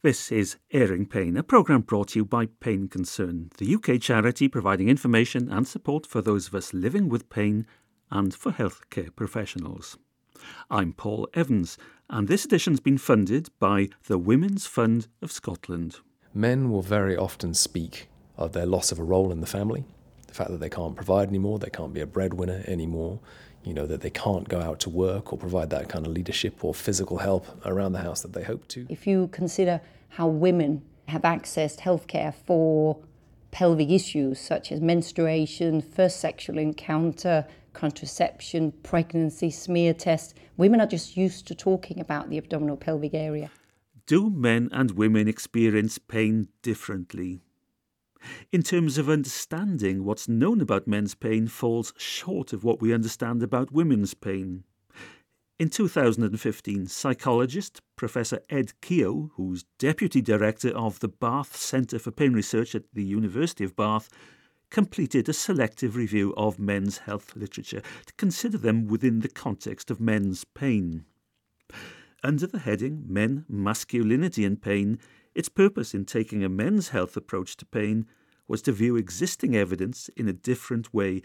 This is Airing Pain, a programme brought to you by Pain Concern, the UK charity providing information and support for those of us living with pain and for healthcare professionals. I'm Paul Evans, and this edition's been funded by the Women's Fund of Scotland. Men will very often speak of their loss of a role in the family, the fact that they can't provide anymore, they can't be a breadwinner anymore, you know, that they can't go out to work or provide that kind of leadership or physical help around the house that they hope to. If you consider how women have accessed healthcare for pelvic issues such as menstruation, first sexual encounter, contraception, pregnancy, smear test, women are just used to talking about the abdominal pelvic area. Do men and women experience pain differently? In terms of understanding, what's known about men's pain falls short of what we understand about women's pain. In 2015, psychologist Professor Ed Keogh, who's Deputy Director of the Bath Centre for Pain Research at the University of Bath, completed a selective review of men's health literature to consider them within the context of men's pain. Under the heading Men, Masculinity and Pain, its purpose in taking a men's health approach to pain was to view existing evidence in a different way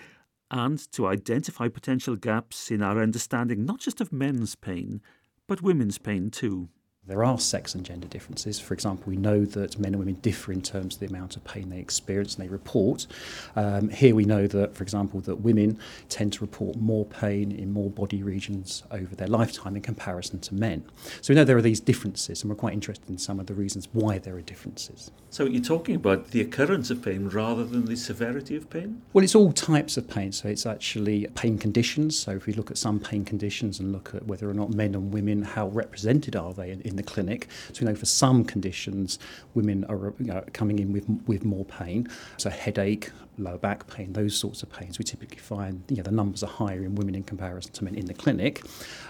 and to identify potential gaps in our understanding not just of men's pain, but women's pain too. There are sex and gender differences. For example, we know that men and women differ in terms of the amount of pain they experience and they report. Um, here we know that, for example, that women tend to report more pain in more body regions over their lifetime in comparison to men. So we know there are these differences, and we're quite interested in some of the reasons why there are differences. So you're talking about the occurrence of pain rather than the severity of pain? Well, it's all types of pain. So it's actually pain conditions. So if we look at some pain conditions and look at whether or not men and women, how represented are they in, in the clinic. So we know for some conditions, women are you know, coming in with with more pain. So headache, lower back pain, those sorts of pains, we typically find you know, the numbers are higher in women in comparison to men in the clinic.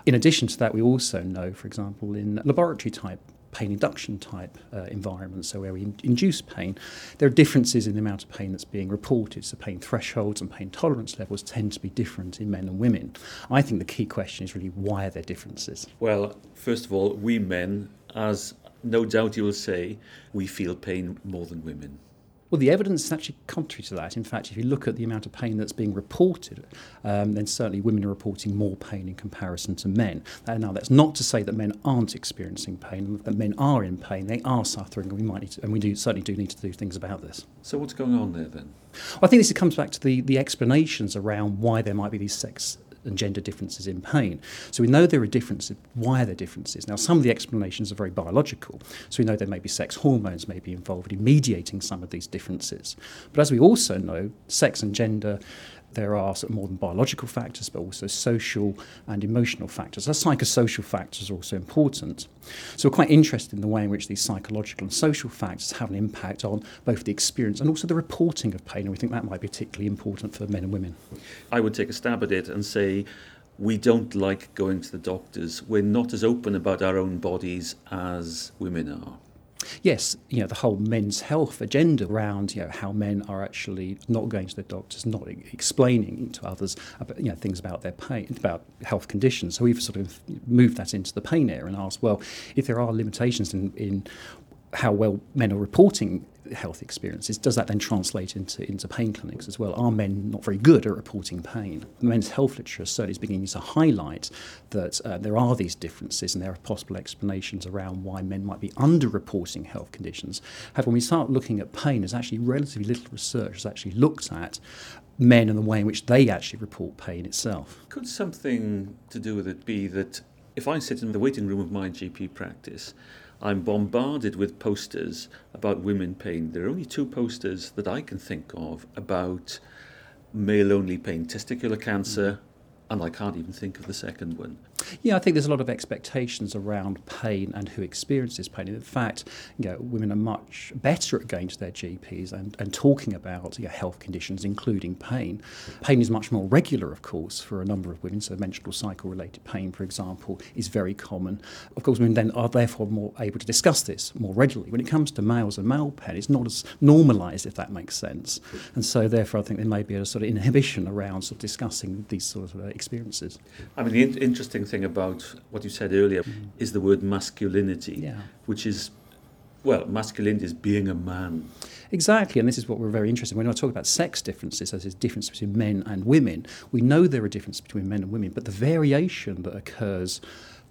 In addition to that, we also know, for example, in laboratory type pain induction type uh, environments, so where we in- induce pain, there are differences in the amount of pain that's being reported. So pain thresholds and pain tolerance levels tend to be different in men and women. I think the key question is really why are there differences? Well, first of all, we men, as no doubt you will say, we feel pain more than women. Well, the evidence is actually contrary to that. In fact, if you look at the amount of pain that's being reported, um, then certainly women are reporting more pain in comparison to men. Uh, now, that's not to say that men aren't experiencing pain, that men are in pain, they are suffering, and we might need to, and we do certainly do need to do things about this. So, what's going on there then? Well, I think this comes back to the, the explanations around why there might be these sex and gender differences in pain. So we know there are differences. Why are there differences? Now, some of the explanations are very biological. So we know there may be sex hormones may be involved in mediating some of these differences. But as we also know, sex and gender there are sort of more than biological factors, but also social and emotional factors. Our psychosocial factors are also important. So we're quite interested in the way in which these psychological and social factors have an impact on both the experience and also the reporting of pain. And we think that might be particularly important for men and women. I would take a stab at it and say we don't like going to the doctors. We're not as open about our own bodies as women are. Yes, you know, the whole men's health agenda around, you know, how men are actually not going to the doctors, not explaining to others about, you know, things about their pain, about health conditions. So we've sort of moved that into the pain area and asked, well, if there are limitations in, in how well men are reporting health experiences, does that then translate into, into pain clinics as well? Are men not very good at reporting pain? The men's health literature certainly is beginning to highlight that uh, there are these differences and there are possible explanations around why men might be underreporting health conditions. However, when we start looking at pain, there's actually relatively little research that's actually looked at men and the way in which they actually report pain itself. Could something to do with it be that if I sit in the waiting room of my GP practice, I'm bombarded with posters about women pain. There are only two posters that I can think of about male only pain, testicular cancer, and I can't even think of the second one. Yeah, I think there's a lot of expectations around pain and who experiences pain. In fact, you know, women are much better at going to their GPs and, and talking about know, health conditions, including pain. Pain is much more regular, of course, for a number of women. So, menstrual cycle related pain, for example, is very common. Of course, women then are therefore more able to discuss this more readily. When it comes to males and male pain, it's not as normalised, if that makes sense. And so, therefore, I think there may be a sort of inhibition around sort of discussing these sort of uh, experiences. I mean, the in- interesting thing about what you said earlier mm. is the word masculinity, yeah. which is well, masculinity is being a man. Exactly, and this is what we're very interested in. When I talk about sex differences, so there's a difference between men and women, we know there are differences between men and women, but the variation that occurs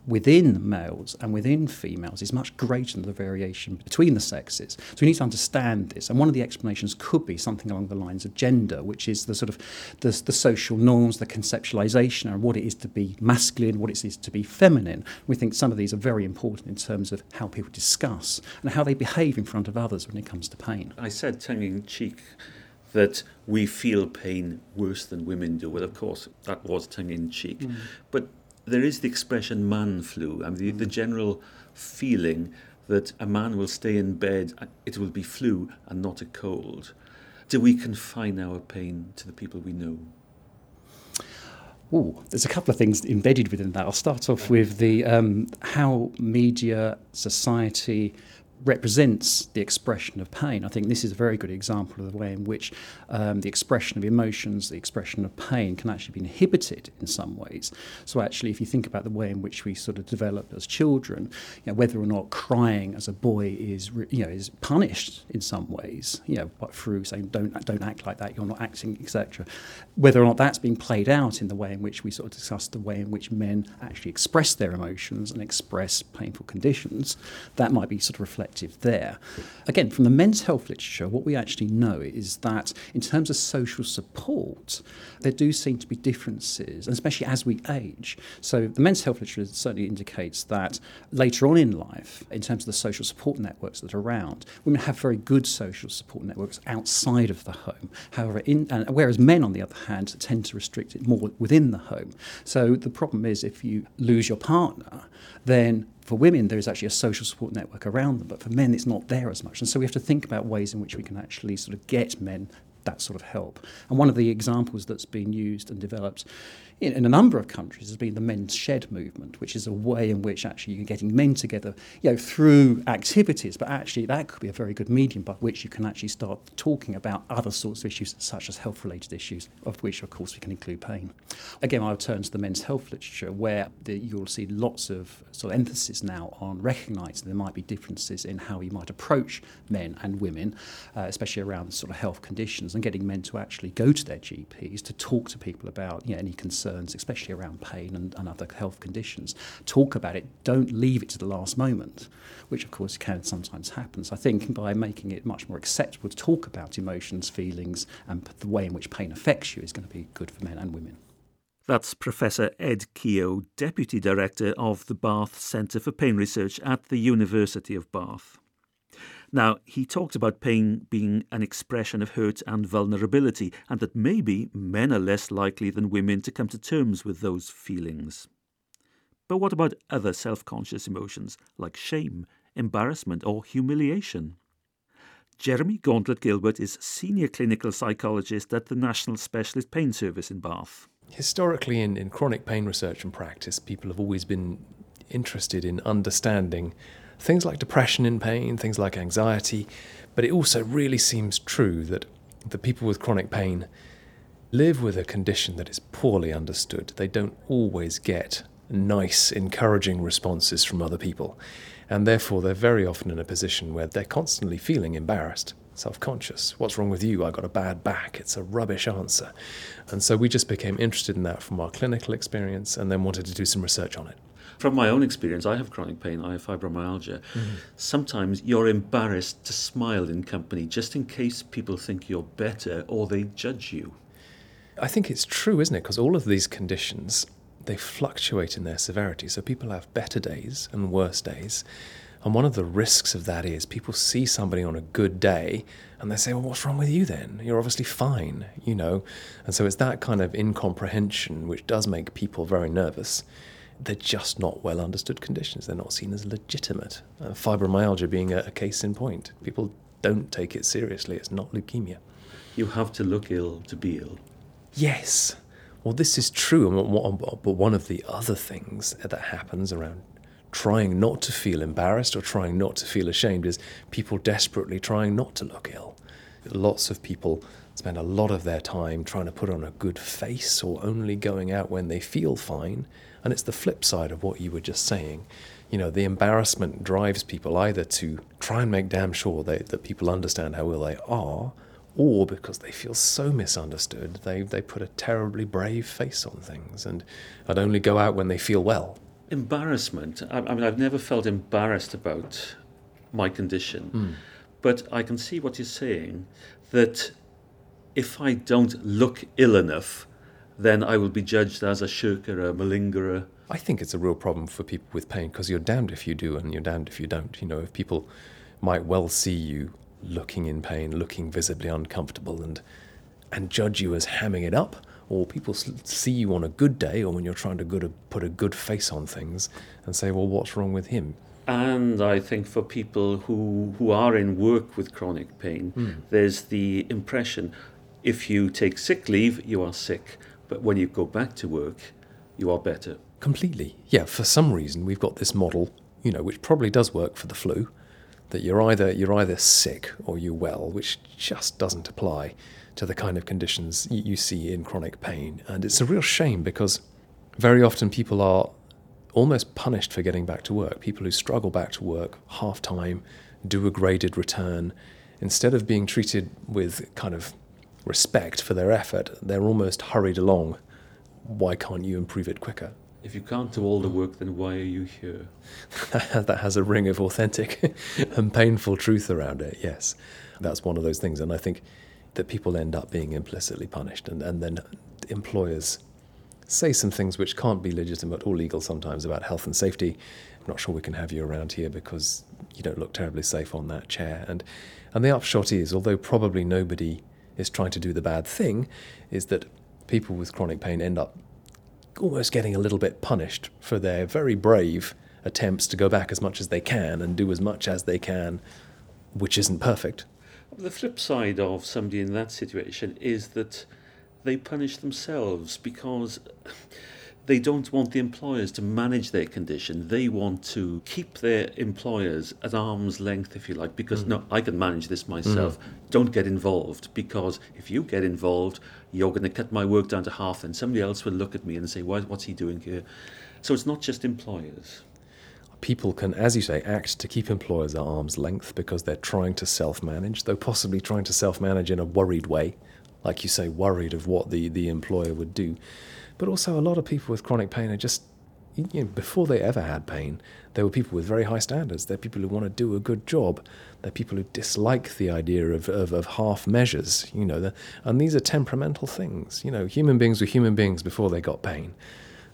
within males and within females is much greater than the variation between the sexes. So we need to understand this. And one of the explanations could be something along the lines of gender, which is the sort of the, the social norms, the conceptualization and what it is to be masculine, what it is to be feminine. We think some of these are very important in terms of how people discuss and how they behave in front of others when it comes to pain. I said tongue in cheek that we feel pain worse than women do. Well, of course, that was tongue in cheek. Mm. But there is the expression man flu, I mean, the, the general feeling that a man will stay in bed, it will be flu and not a cold. Do we confine our pain to the people we know? Oh, there's a couple of things embedded within that. I'll start off with the um, how media, society, represents the expression of pain. I think this is a very good example of the way in which um, the expression of emotions, the expression of pain, can actually be inhibited in some ways. So, actually, if you think about the way in which we sort of develop as children, you know, whether or not crying as a boy is, you know, is punished in some ways, you know, through saying don't don't act like that, you're not acting, etc. Whether or not that's being played out in the way in which we sort of discuss the way in which men actually express their emotions and express painful conditions, that might be sort of reflected perspective there. Again, from the men's health literature, what we actually know is that in terms of social support, there do seem to be differences, especially as we age. So the men's health literature certainly indicates that later on in life, in terms of the social support networks that are around, women have very good social support networks outside of the home. However, in, whereas men, on the other hand, tend to restrict it more within the home. So the problem is if you lose your partner, then for women, there is actually a social support network around them, but for men, it's not there as much. And so we have to think about ways in which we can actually sort of get men that sort of help. And one of the examples that's been used and developed in, in, a number of countries has been the men's shed movement, which is a way in which actually you're getting men together, you know, through activities, but actually that could be a very good medium by which you can actually start talking about other sorts of issues, such as health-related issues, of which, of course, we can include pain. Again, I'll turn to the men's health literature, where the, you'll see lots of sort of emphasis now on recognising there might be differences in how you might approach men and women, uh, especially around sort of health conditions, and getting men to actually go to their GPs to talk to people about you know, any concerns concerns, especially around pain and, and other health conditions. Talk about it. Don't leave it to the last moment, which of course can sometimes happen. So I think by making it much more acceptable to talk about emotions, feelings, and the way in which pain affects you is going to be good for men and women. That's Professor Ed Keogh, Deputy Director of the Bath Centre for Pain Research at the University of Bath. Now, he talked about pain being an expression of hurt and vulnerability, and that maybe men are less likely than women to come to terms with those feelings. But what about other self conscious emotions like shame, embarrassment, or humiliation? Jeremy Gauntlett-Gilbert is Senior Clinical Psychologist at the National Specialist Pain Service in Bath. Historically, in, in chronic pain research and practice, people have always been interested in understanding things like depression in pain, things like anxiety, but it also really seems true that the people with chronic pain live with a condition that is poorly understood. They don't always get nice, encouraging responses from other people, and therefore they're very often in a position where they're constantly feeling embarrassed. Self conscious. What's wrong with you? I got a bad back. It's a rubbish answer. And so we just became interested in that from our clinical experience and then wanted to do some research on it from my own experience, I have chronic pain, I have fibromyalgia. Mm-hmm. Sometimes you're embarrassed to smile in company just in case people think you're better or they judge you. I think it's true, isn't it? Because all of these conditions, they fluctuate in their severity. So people have better days and worse days. And one of the risks of that is people see somebody on a good day and they say, Well, what's wrong with you then? You're obviously fine, you know? And so it's that kind of incomprehension which does make people very nervous they're just not well understood conditions. They're not seen as legitimate. Uh, fibromyalgia being a, a, case in point. People don't take it seriously. It's not leukemia. You have to look ill to be ill. Yes. Well, this is true. But one of the other things that happens around trying not to feel embarrassed or trying not to feel ashamed is people desperately trying not to look ill. Lots of people spend a lot of their time trying to put on a good face or only going out when they feel fine and it's the flip side of what you were just saying. you know, the embarrassment drives people either to try and make damn sure they, that people understand how ill they are, or because they feel so misunderstood, they, they put a terribly brave face on things and, and only go out when they feel well. Embarrassment. I, I mean, I've never felt embarrassed about my condition, mm. but I can see what you're saying that if I don't look ill enough, then I will be judged as a shirker, a malingerer. I think it's a real problem for people with pain because you're damned if you do and you're damned if you don't. You know, if people might well see you looking in pain, looking visibly uncomfortable, and and judge you as hamming it up, or people see you on a good day, or when you're trying to good, put a good face on things, and say, well, what's wrong with him? And I think for people who who are in work with chronic pain, mm. there's the impression if you take sick leave, you are sick, but when you go back to work, you are better. Completely. Yeah, for some reason we've got this model, you know, which probably does work for the flu, that you're either you're either sick or you're well, which just doesn't apply to the kind of conditions you see in chronic pain. And it's a real shame because very often people are almost punished for getting back to work. People who struggle back to work half time, do a graded return, instead of being treated with kind of respect for their effort, they're almost hurried along. Why can't you improve it quicker? If you can't do all the work, then why are you here? that has a ring of authentic and painful truth around it, yes. That's one of those things. And I think that people end up being implicitly punished. And, and then employers say some things which can't be legitimate or legal sometimes about health and safety. I'm not sure we can have you around here because you don't look terribly safe on that chair. And, and the upshot is, although probably nobody is trying to do the bad thing, is that people with chronic pain end up almost getting a little bit punished for their very brave attempts to go back as much as they can and do as much as they can, which isn't perfect. The flip side of somebody in that situation is that they punish themselves because they don't want the employers to manage their condition. They want to keep their employers at arm's length, if you like, because mm. no, I can manage this myself. Mm. Don't get involved because if you get involved, you're going to cut my work down to half, and somebody else will look at me and say, Why, What's he doing here? So it's not just employers. People can, as you say, act to keep employers at arm's length because they're trying to self manage, though possibly trying to self manage in a worried way, like you say, worried of what the, the employer would do. But also, a lot of people with chronic pain are just, you know, before they ever had pain, they were people with very high standards. They're people who want to do a good job. They're people who dislike the idea of, of, of half measures, you know. And these are temperamental things. You know, human beings were human beings before they got pain.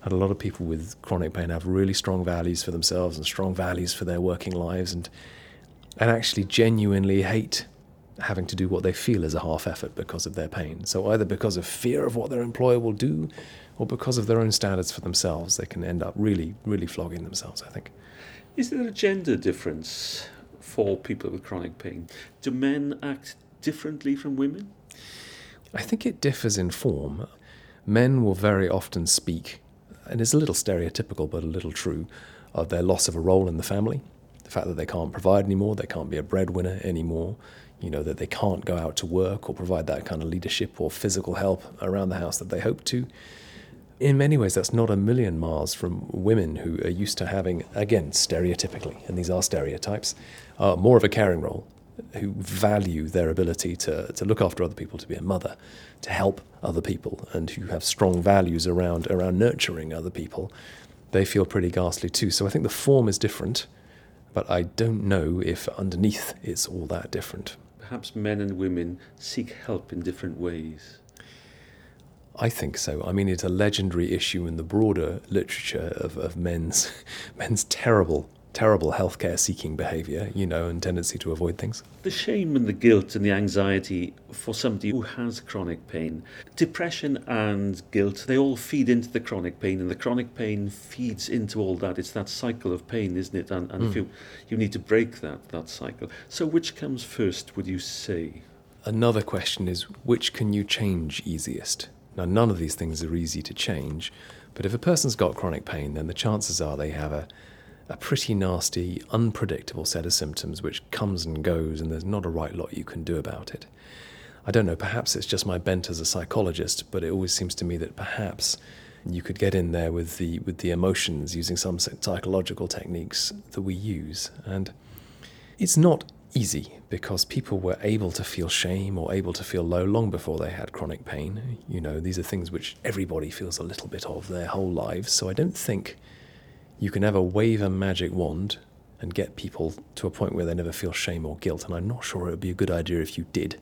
And a lot of people with chronic pain have really strong values for themselves and strong values for their working lives and, and actually genuinely hate having to do what they feel is a half effort because of their pain. So, either because of fear of what their employer will do or because of their own standards for themselves, they can end up really, really flogging themselves, I think. Is there a gender difference for people with chronic pain? Do men act differently from women? I think it differs in form. Men will very often speak, and it's a little stereotypical but a little true, of their loss of a role in the family. The fact that they can't provide anymore, they can't be a breadwinner anymore, you know, that they can't go out to work or provide that kind of leadership or physical help around the house that they hope to in many ways, that's not a million miles from women who are used to having, again, stereotypically, and these are stereotypes, uh, more of a caring role, who value their ability to, to look after other people, to be a mother, to help other people, and who have strong values around, around nurturing other people. They feel pretty ghastly too. So I think the form is different, but I don't know if underneath it's all that different. Perhaps men and women seek help in different ways. I think so. I mean, it's a legendary issue in the broader literature of, of men's men's terrible, terrible healthcare seeking behaviour, you know, and tendency to avoid things. The shame and the guilt and the anxiety for somebody who has chronic pain, depression and guilt, they all feed into the chronic pain, and the chronic pain feeds into all that. It's that cycle of pain, isn't it? And, and mm. if you, you need to break that, that cycle. So, which comes first, would you say? Another question is which can you change easiest? Now, none of these things are easy to change, but if a person's got chronic pain, then the chances are they have a, a pretty nasty, unpredictable set of symptoms which comes and goes, and there's not a right lot you can do about it. I don't know, perhaps it's just my bent as a psychologist, but it always seems to me that perhaps You could get in there with the with the emotions using some psychological techniques that we use, and it's not easy because people were able to feel shame or able to feel low long before they had chronic pain. You know, these are things which everybody feels a little bit of their whole lives. So I don't think you can ever wave a magic wand and get people to a point where they never feel shame or guilt. And I'm not sure it would be a good idea if you did.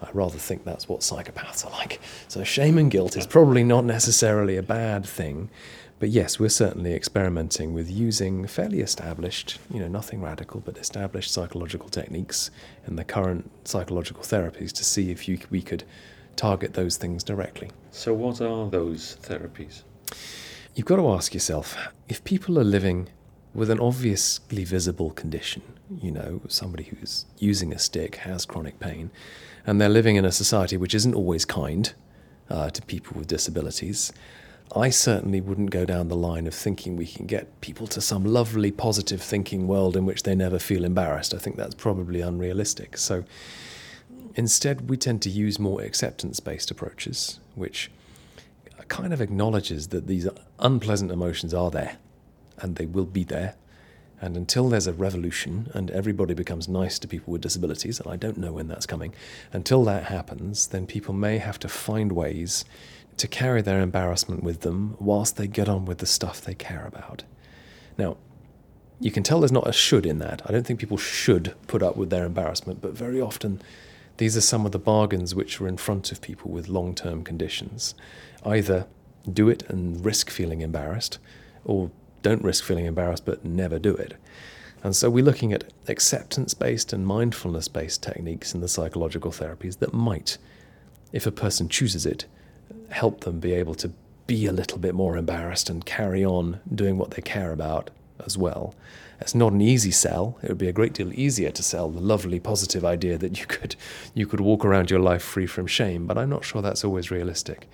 I rather think that's what psychopaths are like. So shame and guilt is probably not necessarily a bad thing. But yes, we're certainly experimenting with using fairly established, you know, nothing radical, but established psychological techniques in the current psychological therapies to see if you, we could target those things directly. So, what are those therapies? You've got to ask yourself if people are living with an obviously visible condition, you know, somebody who's using a stick has chronic pain, and they're living in a society which isn't always kind uh, to people with disabilities I certainly wouldn't go down the line of thinking we can get people to some lovely, positive thinking world in which they never feel embarrassed. I think that's probably unrealistic. So instead, we tend to use more acceptance based approaches, which kind of acknowledges that these unpleasant emotions are there and they will be there. And until there's a revolution and everybody becomes nice to people with disabilities, and I don't know when that's coming, until that happens, then people may have to find ways to carry their embarrassment with them whilst they get on with the stuff they care about. Now, you can tell there's not a should in that. I don't think people should put up with their embarrassment, but very often these are some of the bargains which are in front of people with long term conditions. Either do it and risk feeling embarrassed, or don't risk feeling embarrassed but never do it. And so we're looking at acceptance based and mindfulness based techniques in the psychological therapies that might, if a person chooses it, help them be able to be a little bit more embarrassed and carry on doing what they care about as well. It's not an easy sell. It would be a great deal easier to sell the lovely positive idea that you could you could walk around your life free from shame, but I'm not sure that's always realistic.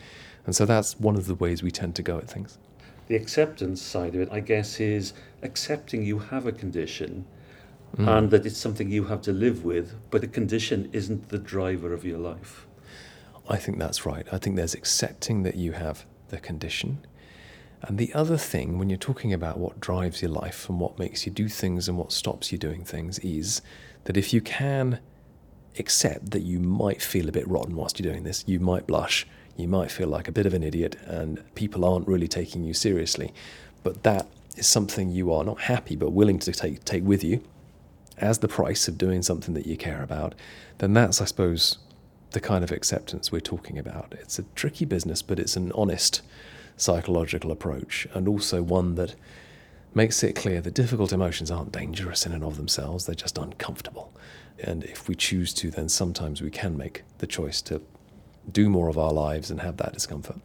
And so that's one of the ways we tend to go at things. The acceptance side of it, I guess, is accepting you have a condition mm. and that it's something you have to live with, but the condition isn't the driver of your life. I think that's right. I think there's accepting that you have the condition. And the other thing, when you're talking about what drives your life and what makes you do things and what stops you doing things, is that if you can accept that you might feel a bit rotten whilst you're doing this, you might blush, you might feel like a bit of an idiot, and people aren't really taking you seriously. But that is something you are not happy but willing to take, take with you as the price of doing something that you care about, then that's, I suppose, the kind of acceptance we're talking about. It's a tricky business, but it's an honest psychological approach and also one that makes it clear that difficult emotions aren't dangerous in and of themselves, they're just uncomfortable. And if we choose to, then sometimes we can make the choice to do more of our lives and have that discomfort.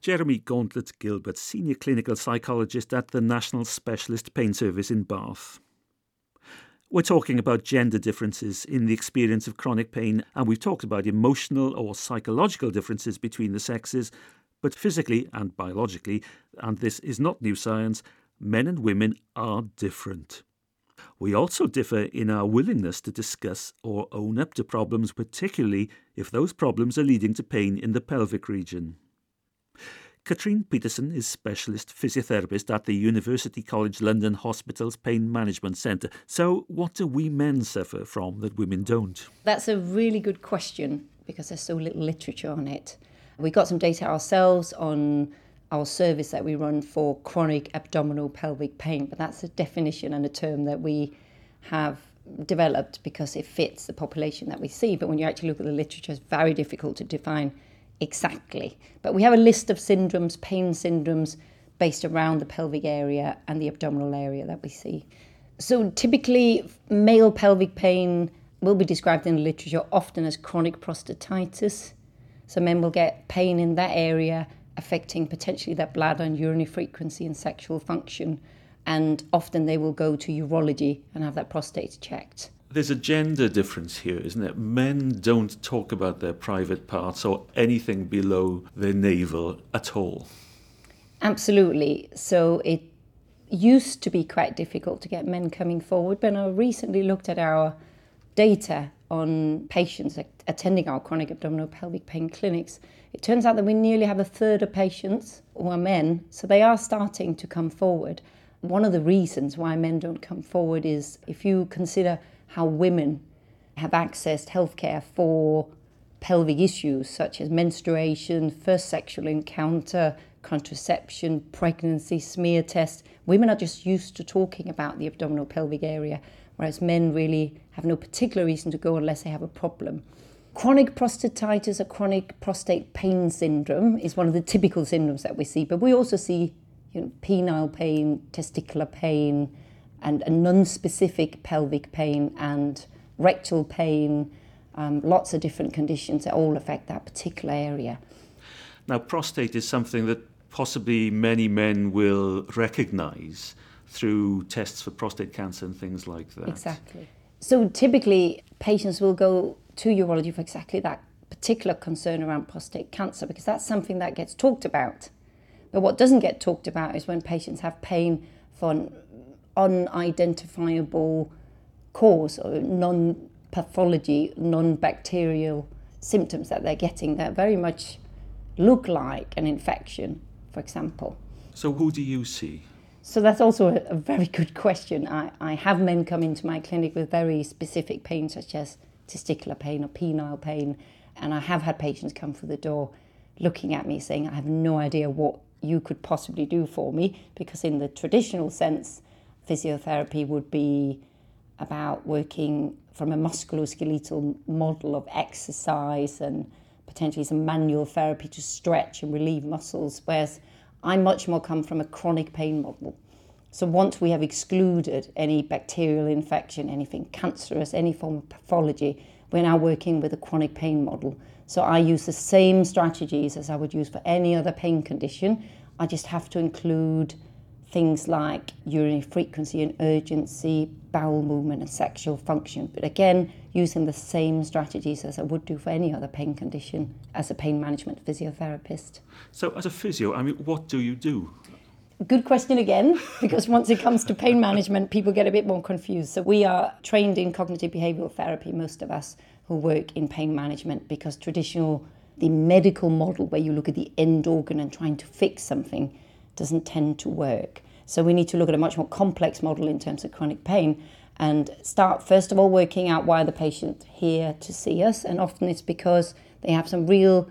Jeremy Gauntlett-Gilbert, Senior Clinical Psychologist at the National Specialist Pain Service in Bath. We're talking about gender differences in the experience of chronic pain, and we've talked about emotional or psychological differences between the sexes, but physically and biologically, and this is not new science, men and women are different. We also differ in our willingness to discuss or own up to problems, particularly if those problems are leading to pain in the pelvic region. Katrine Petersen is specialist physiotherapist at the University College London Hospital's Pain Management Centre. So, what do we men suffer from that women don't? That's a really good question because there's so little literature on it. We got some data ourselves on our service that we run for chronic abdominal pelvic pain, but that's a definition and a term that we have developed because it fits the population that we see. But when you actually look at the literature, it's very difficult to define exactly. But we have a list of syndromes, pain syndromes, based around the pelvic area and the abdominal area that we see. So typically, male pelvic pain will be described in the literature often as chronic prostatitis. So men will get pain in that area affecting potentially their bladder and urinary frequency and sexual function. And often they will go to urology and have that prostate checked there's a gender difference here, isn't it? Men don't talk about their private parts or anything below their navel at all. Absolutely. So it used to be quite difficult to get men coming forward, but I recently looked at our data on patients attending our chronic abdominal pelvic pain clinics, it turns out that we nearly have a third of patients who are men, so they are starting to come forward. One of the reasons why men don't come forward is if you consider how women have accessed healthcare for pelvic issues such as menstruation, first sexual encounter, contraception, pregnancy, smear test. Women are just used to talking about the abdominal pelvic area, whereas men really have no particular reason to go unless they have a problem. Chronic prostatitis or chronic prostate pain syndrome is one of the typical syndromes that we see, but we also see you know, penile pain, testicular pain, and a non-specific pelvic pain and rectal pain, um, lots of different conditions that all affect that particular area. Now, prostate is something that possibly many men will recognize through tests for prostate cancer and things like that. Exactly. So typically, patients will go to urology for exactly that particular concern around prostate cancer because that's something that gets talked about. But what doesn't get talked about is when patients have pain for an unidentifiable cause or non pathology, non bacterial symptoms that they're getting that very much look like an infection, for example. So, who do you see? So, that's also a, a very good question. I, I have men come into my clinic with very specific pain, such as testicular pain or penile pain, and I have had patients come through the door looking at me saying, I have no idea what you could possibly do for me, because in the traditional sense, physiotherapy would be about working from a musculoskeletal model of exercise and potentially some manual therapy to stretch and relieve muscles, whereas I much more come from a chronic pain model. So once we have excluded any bacterial infection, anything cancerous, any form of pathology, we're now working with a chronic pain model. So I use the same strategies as I would use for any other pain condition. I just have to include things like urinary frequency and urgency, bowel movement, and sexual function. But again, using the same strategies as I would do for any other pain condition as a pain management physiotherapist. So, as a physio, I mean, what do you do? Good question again, because once it comes to pain management, people get a bit more confused. So, we are trained in cognitive behavioral therapy, most of us who work in pain management, because traditional, the medical model where you look at the end organ and trying to fix something doesn't tend to work. So we need to look at a much more complex model in terms of chronic pain and start first of all working out why the patient here to see us. And often it's because they have some real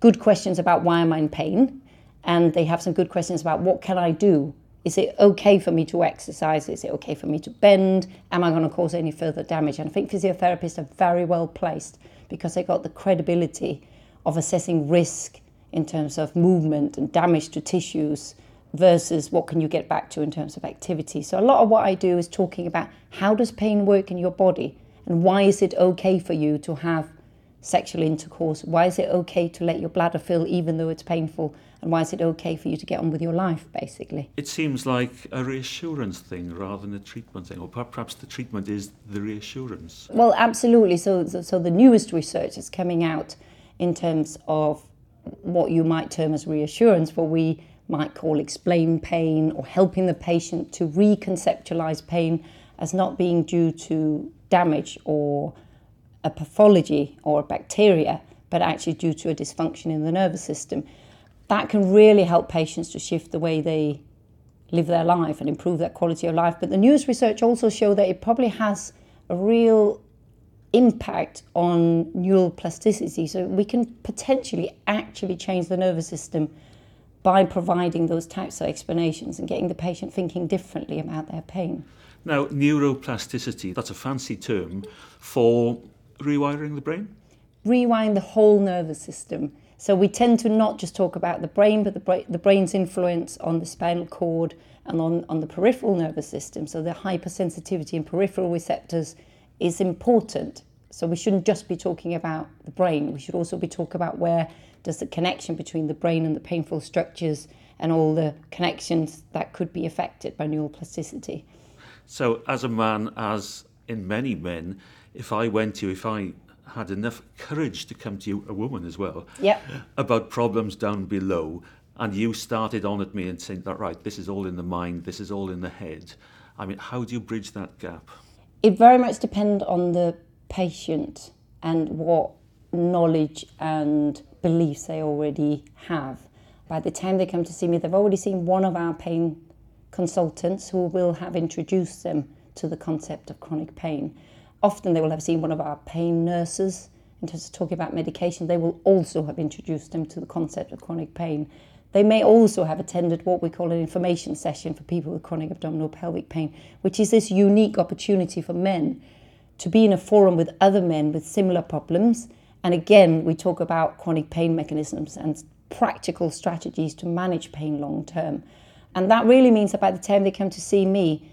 good questions about why am I in pain? And they have some good questions about what can I do? Is it okay for me to exercise? Is it okay for me to bend? Am I going to cause any further damage? And I think physiotherapists are very well placed because they got the credibility of assessing risk in terms of movement and damage to tissues versus what can you get back to in terms of activity. So a lot of what I do is talking about how does pain work in your body and why is it okay for you to have sexual intercourse? Why is it okay to let your bladder fill even though it's painful? And why is it okay for you to get on with your life, basically? It seems like a reassurance thing rather than a treatment thing, or perhaps the treatment is the reassurance. Well, absolutely. So, so, the newest research is coming out in terms of what you might term as reassurance, what we might call explain pain or helping the patient to reconceptualize pain as not being due to damage or a pathology or a bacteria, but actually due to a dysfunction in the nervous system. That can really help patients to shift the way they live their life and improve their quality of life. But the newest research also show that it probably has a real impact on neural plasticity. So we can potentially actually change the nervous system by providing those types of explanations and getting the patient thinking differently about their pain. Now, neuroplasticity, that's a fancy term for rewiring the brain? Rewiring the whole nervous system. So we tend to not just talk about the brain, but the, bra- the brain's influence on the spinal cord and on, on the peripheral nervous system. So the hypersensitivity in peripheral receptors is important. So we shouldn't just be talking about the brain. We should also be talking about where does the connection between the brain and the painful structures and all the connections that could be affected by neuroplasticity. So, as a man, as in many men, if I went to you, if I had enough courage to come to you, a woman as well, yep. about problems down below, and you started on at me and saying that, right, this is all in the mind, this is all in the head. I mean, how do you bridge that gap? It very much depends on the patient and what knowledge and beliefs they already have. By the time they come to see me, they've already seen one of our pain consultants who will have introduced them to the concept of chronic pain. Often they will have seen one of our pain nurses in terms of talking about medication. They will also have introduced them to the concept of chronic pain. They may also have attended what we call an information session for people with chronic abdominal pelvic pain, which is this unique opportunity for men to be in a forum with other men with similar problems. And again, we talk about chronic pain mechanisms and practical strategies to manage pain long term. And that really means that by the time they come to see me,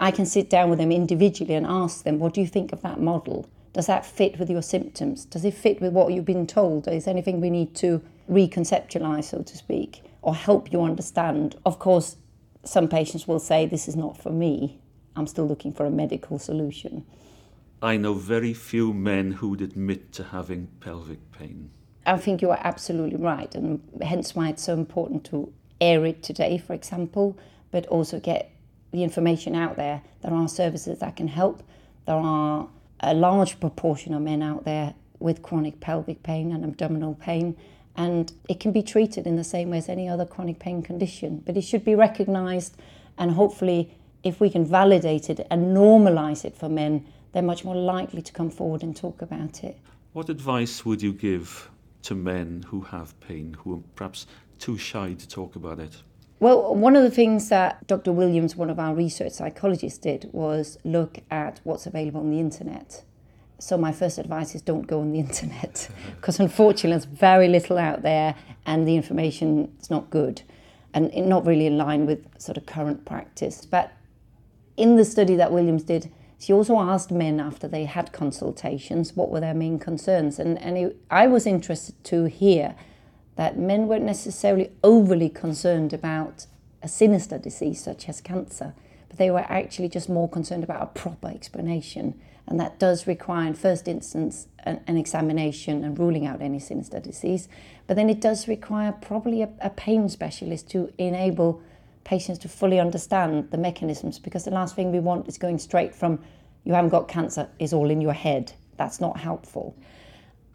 I can sit down with them individually and ask them, What do you think of that model? Does that fit with your symptoms? Does it fit with what you've been told? Is anything we need to reconceptualize, so to speak, or help you understand? Of course, some patients will say, This is not for me. I'm still looking for a medical solution. I know very few men who would admit to having pelvic pain. I think you are absolutely right, and hence why it's so important to air it today, for example, but also get the information out there. There are services that can help. There are a large proportion of men out there with chronic pelvic pain and abdominal pain, and it can be treated in the same way as any other chronic pain condition. But it should be recognized, and hopefully, if we can validate it and normalize it for men, they're much more likely to come forward and talk about it. What advice would you give to men who have pain, who are perhaps too shy to talk about it? Well, one of the things that Dr. Williams, one of our research psychologists, did was look at what's available on the internet. So, my first advice is don't go on the internet because unfortunately, there's very little out there and the information is not good and not really in line with sort of current practice. But in the study that Williams did, she also asked men after they had consultations what were their main concerns. And, and it, I was interested to hear that men weren't necessarily overly concerned about a sinister disease such as cancer, but they were actually just more concerned about a proper explanation. And that does require, in first instance, an, an examination and ruling out any sinister disease. But then it does require probably a, a pain specialist to enable patients to fully understand the mechanisms because the last thing we want is going straight from you haven't got cancer is all in your head. That's not helpful.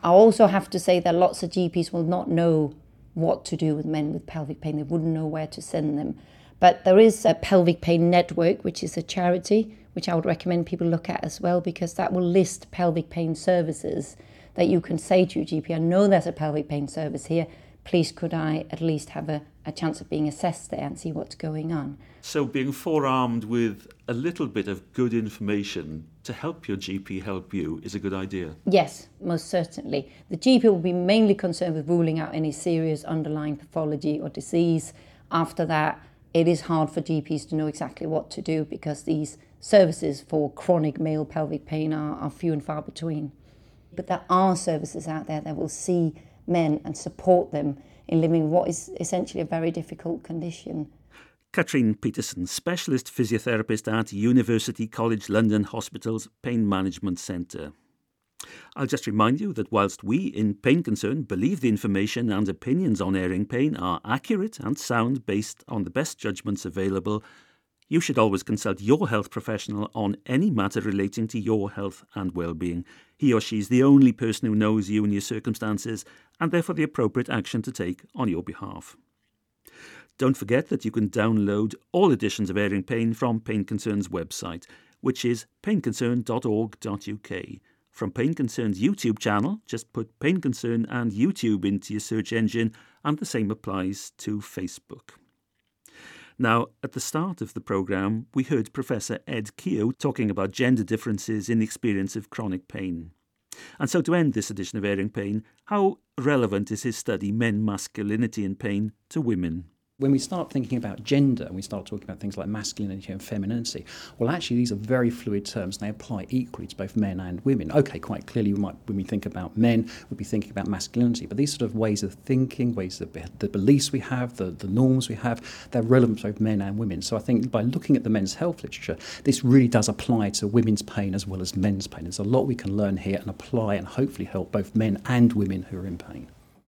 I also have to say that lots of GPs will not know what to do with men with pelvic pain. They wouldn't know where to send them. But there is a pelvic pain network, which is a charity, which I would recommend people look at as well, because that will list pelvic pain services that you can say to your GP, I know there's a pelvic pain service here. Please, could I at least have a a chance of being assessed there and see what's going on. So, being forearmed with a little bit of good information to help your GP help you is a good idea. Yes, most certainly. The GP will be mainly concerned with ruling out any serious underlying pathology or disease. After that, it is hard for GPs to know exactly what to do because these services for chronic male pelvic pain are, are few and far between. But there are services out there that will see men and support them in living what is essentially a very difficult condition. Katrine Petersen, specialist physiotherapist at University College London Hospital's Pain Management Centre. I'll just remind you that whilst we in Pain Concern believe the information and opinions on airing pain are accurate and sound based on the best judgments available, you should always consult your health professional on any matter relating to your health and well-being. He or she is the only person who knows you and your circumstances and therefore the appropriate action to take on your behalf. Don't forget that you can download all editions of Airing Pain from Pain Concern's website, which is painconcern.org.uk. From Pain Concern's YouTube channel, just put Pain Concern and YouTube into your search engine, and the same applies to Facebook. Now, at the start of the programme, we heard Professor Ed Keogh talking about gender differences in the experience of chronic pain. And so, to end this edition of Airing Pain, how relevant is his study, Men, Masculinity and Pain, to women? When we start thinking about gender and we start talking about things like masculinity and femininity, well, actually, these are very fluid terms and they apply equally to both men and women. Okay, quite clearly, we might, when we think about men, we'd be thinking about masculinity, but these sort of ways of thinking, ways of the beliefs we have, the, the norms we have, they're relevant to both men and women. So I think by looking at the men's health literature, this really does apply to women's pain as well as men's pain. There's a lot we can learn here and apply and hopefully help both men and women who are in pain.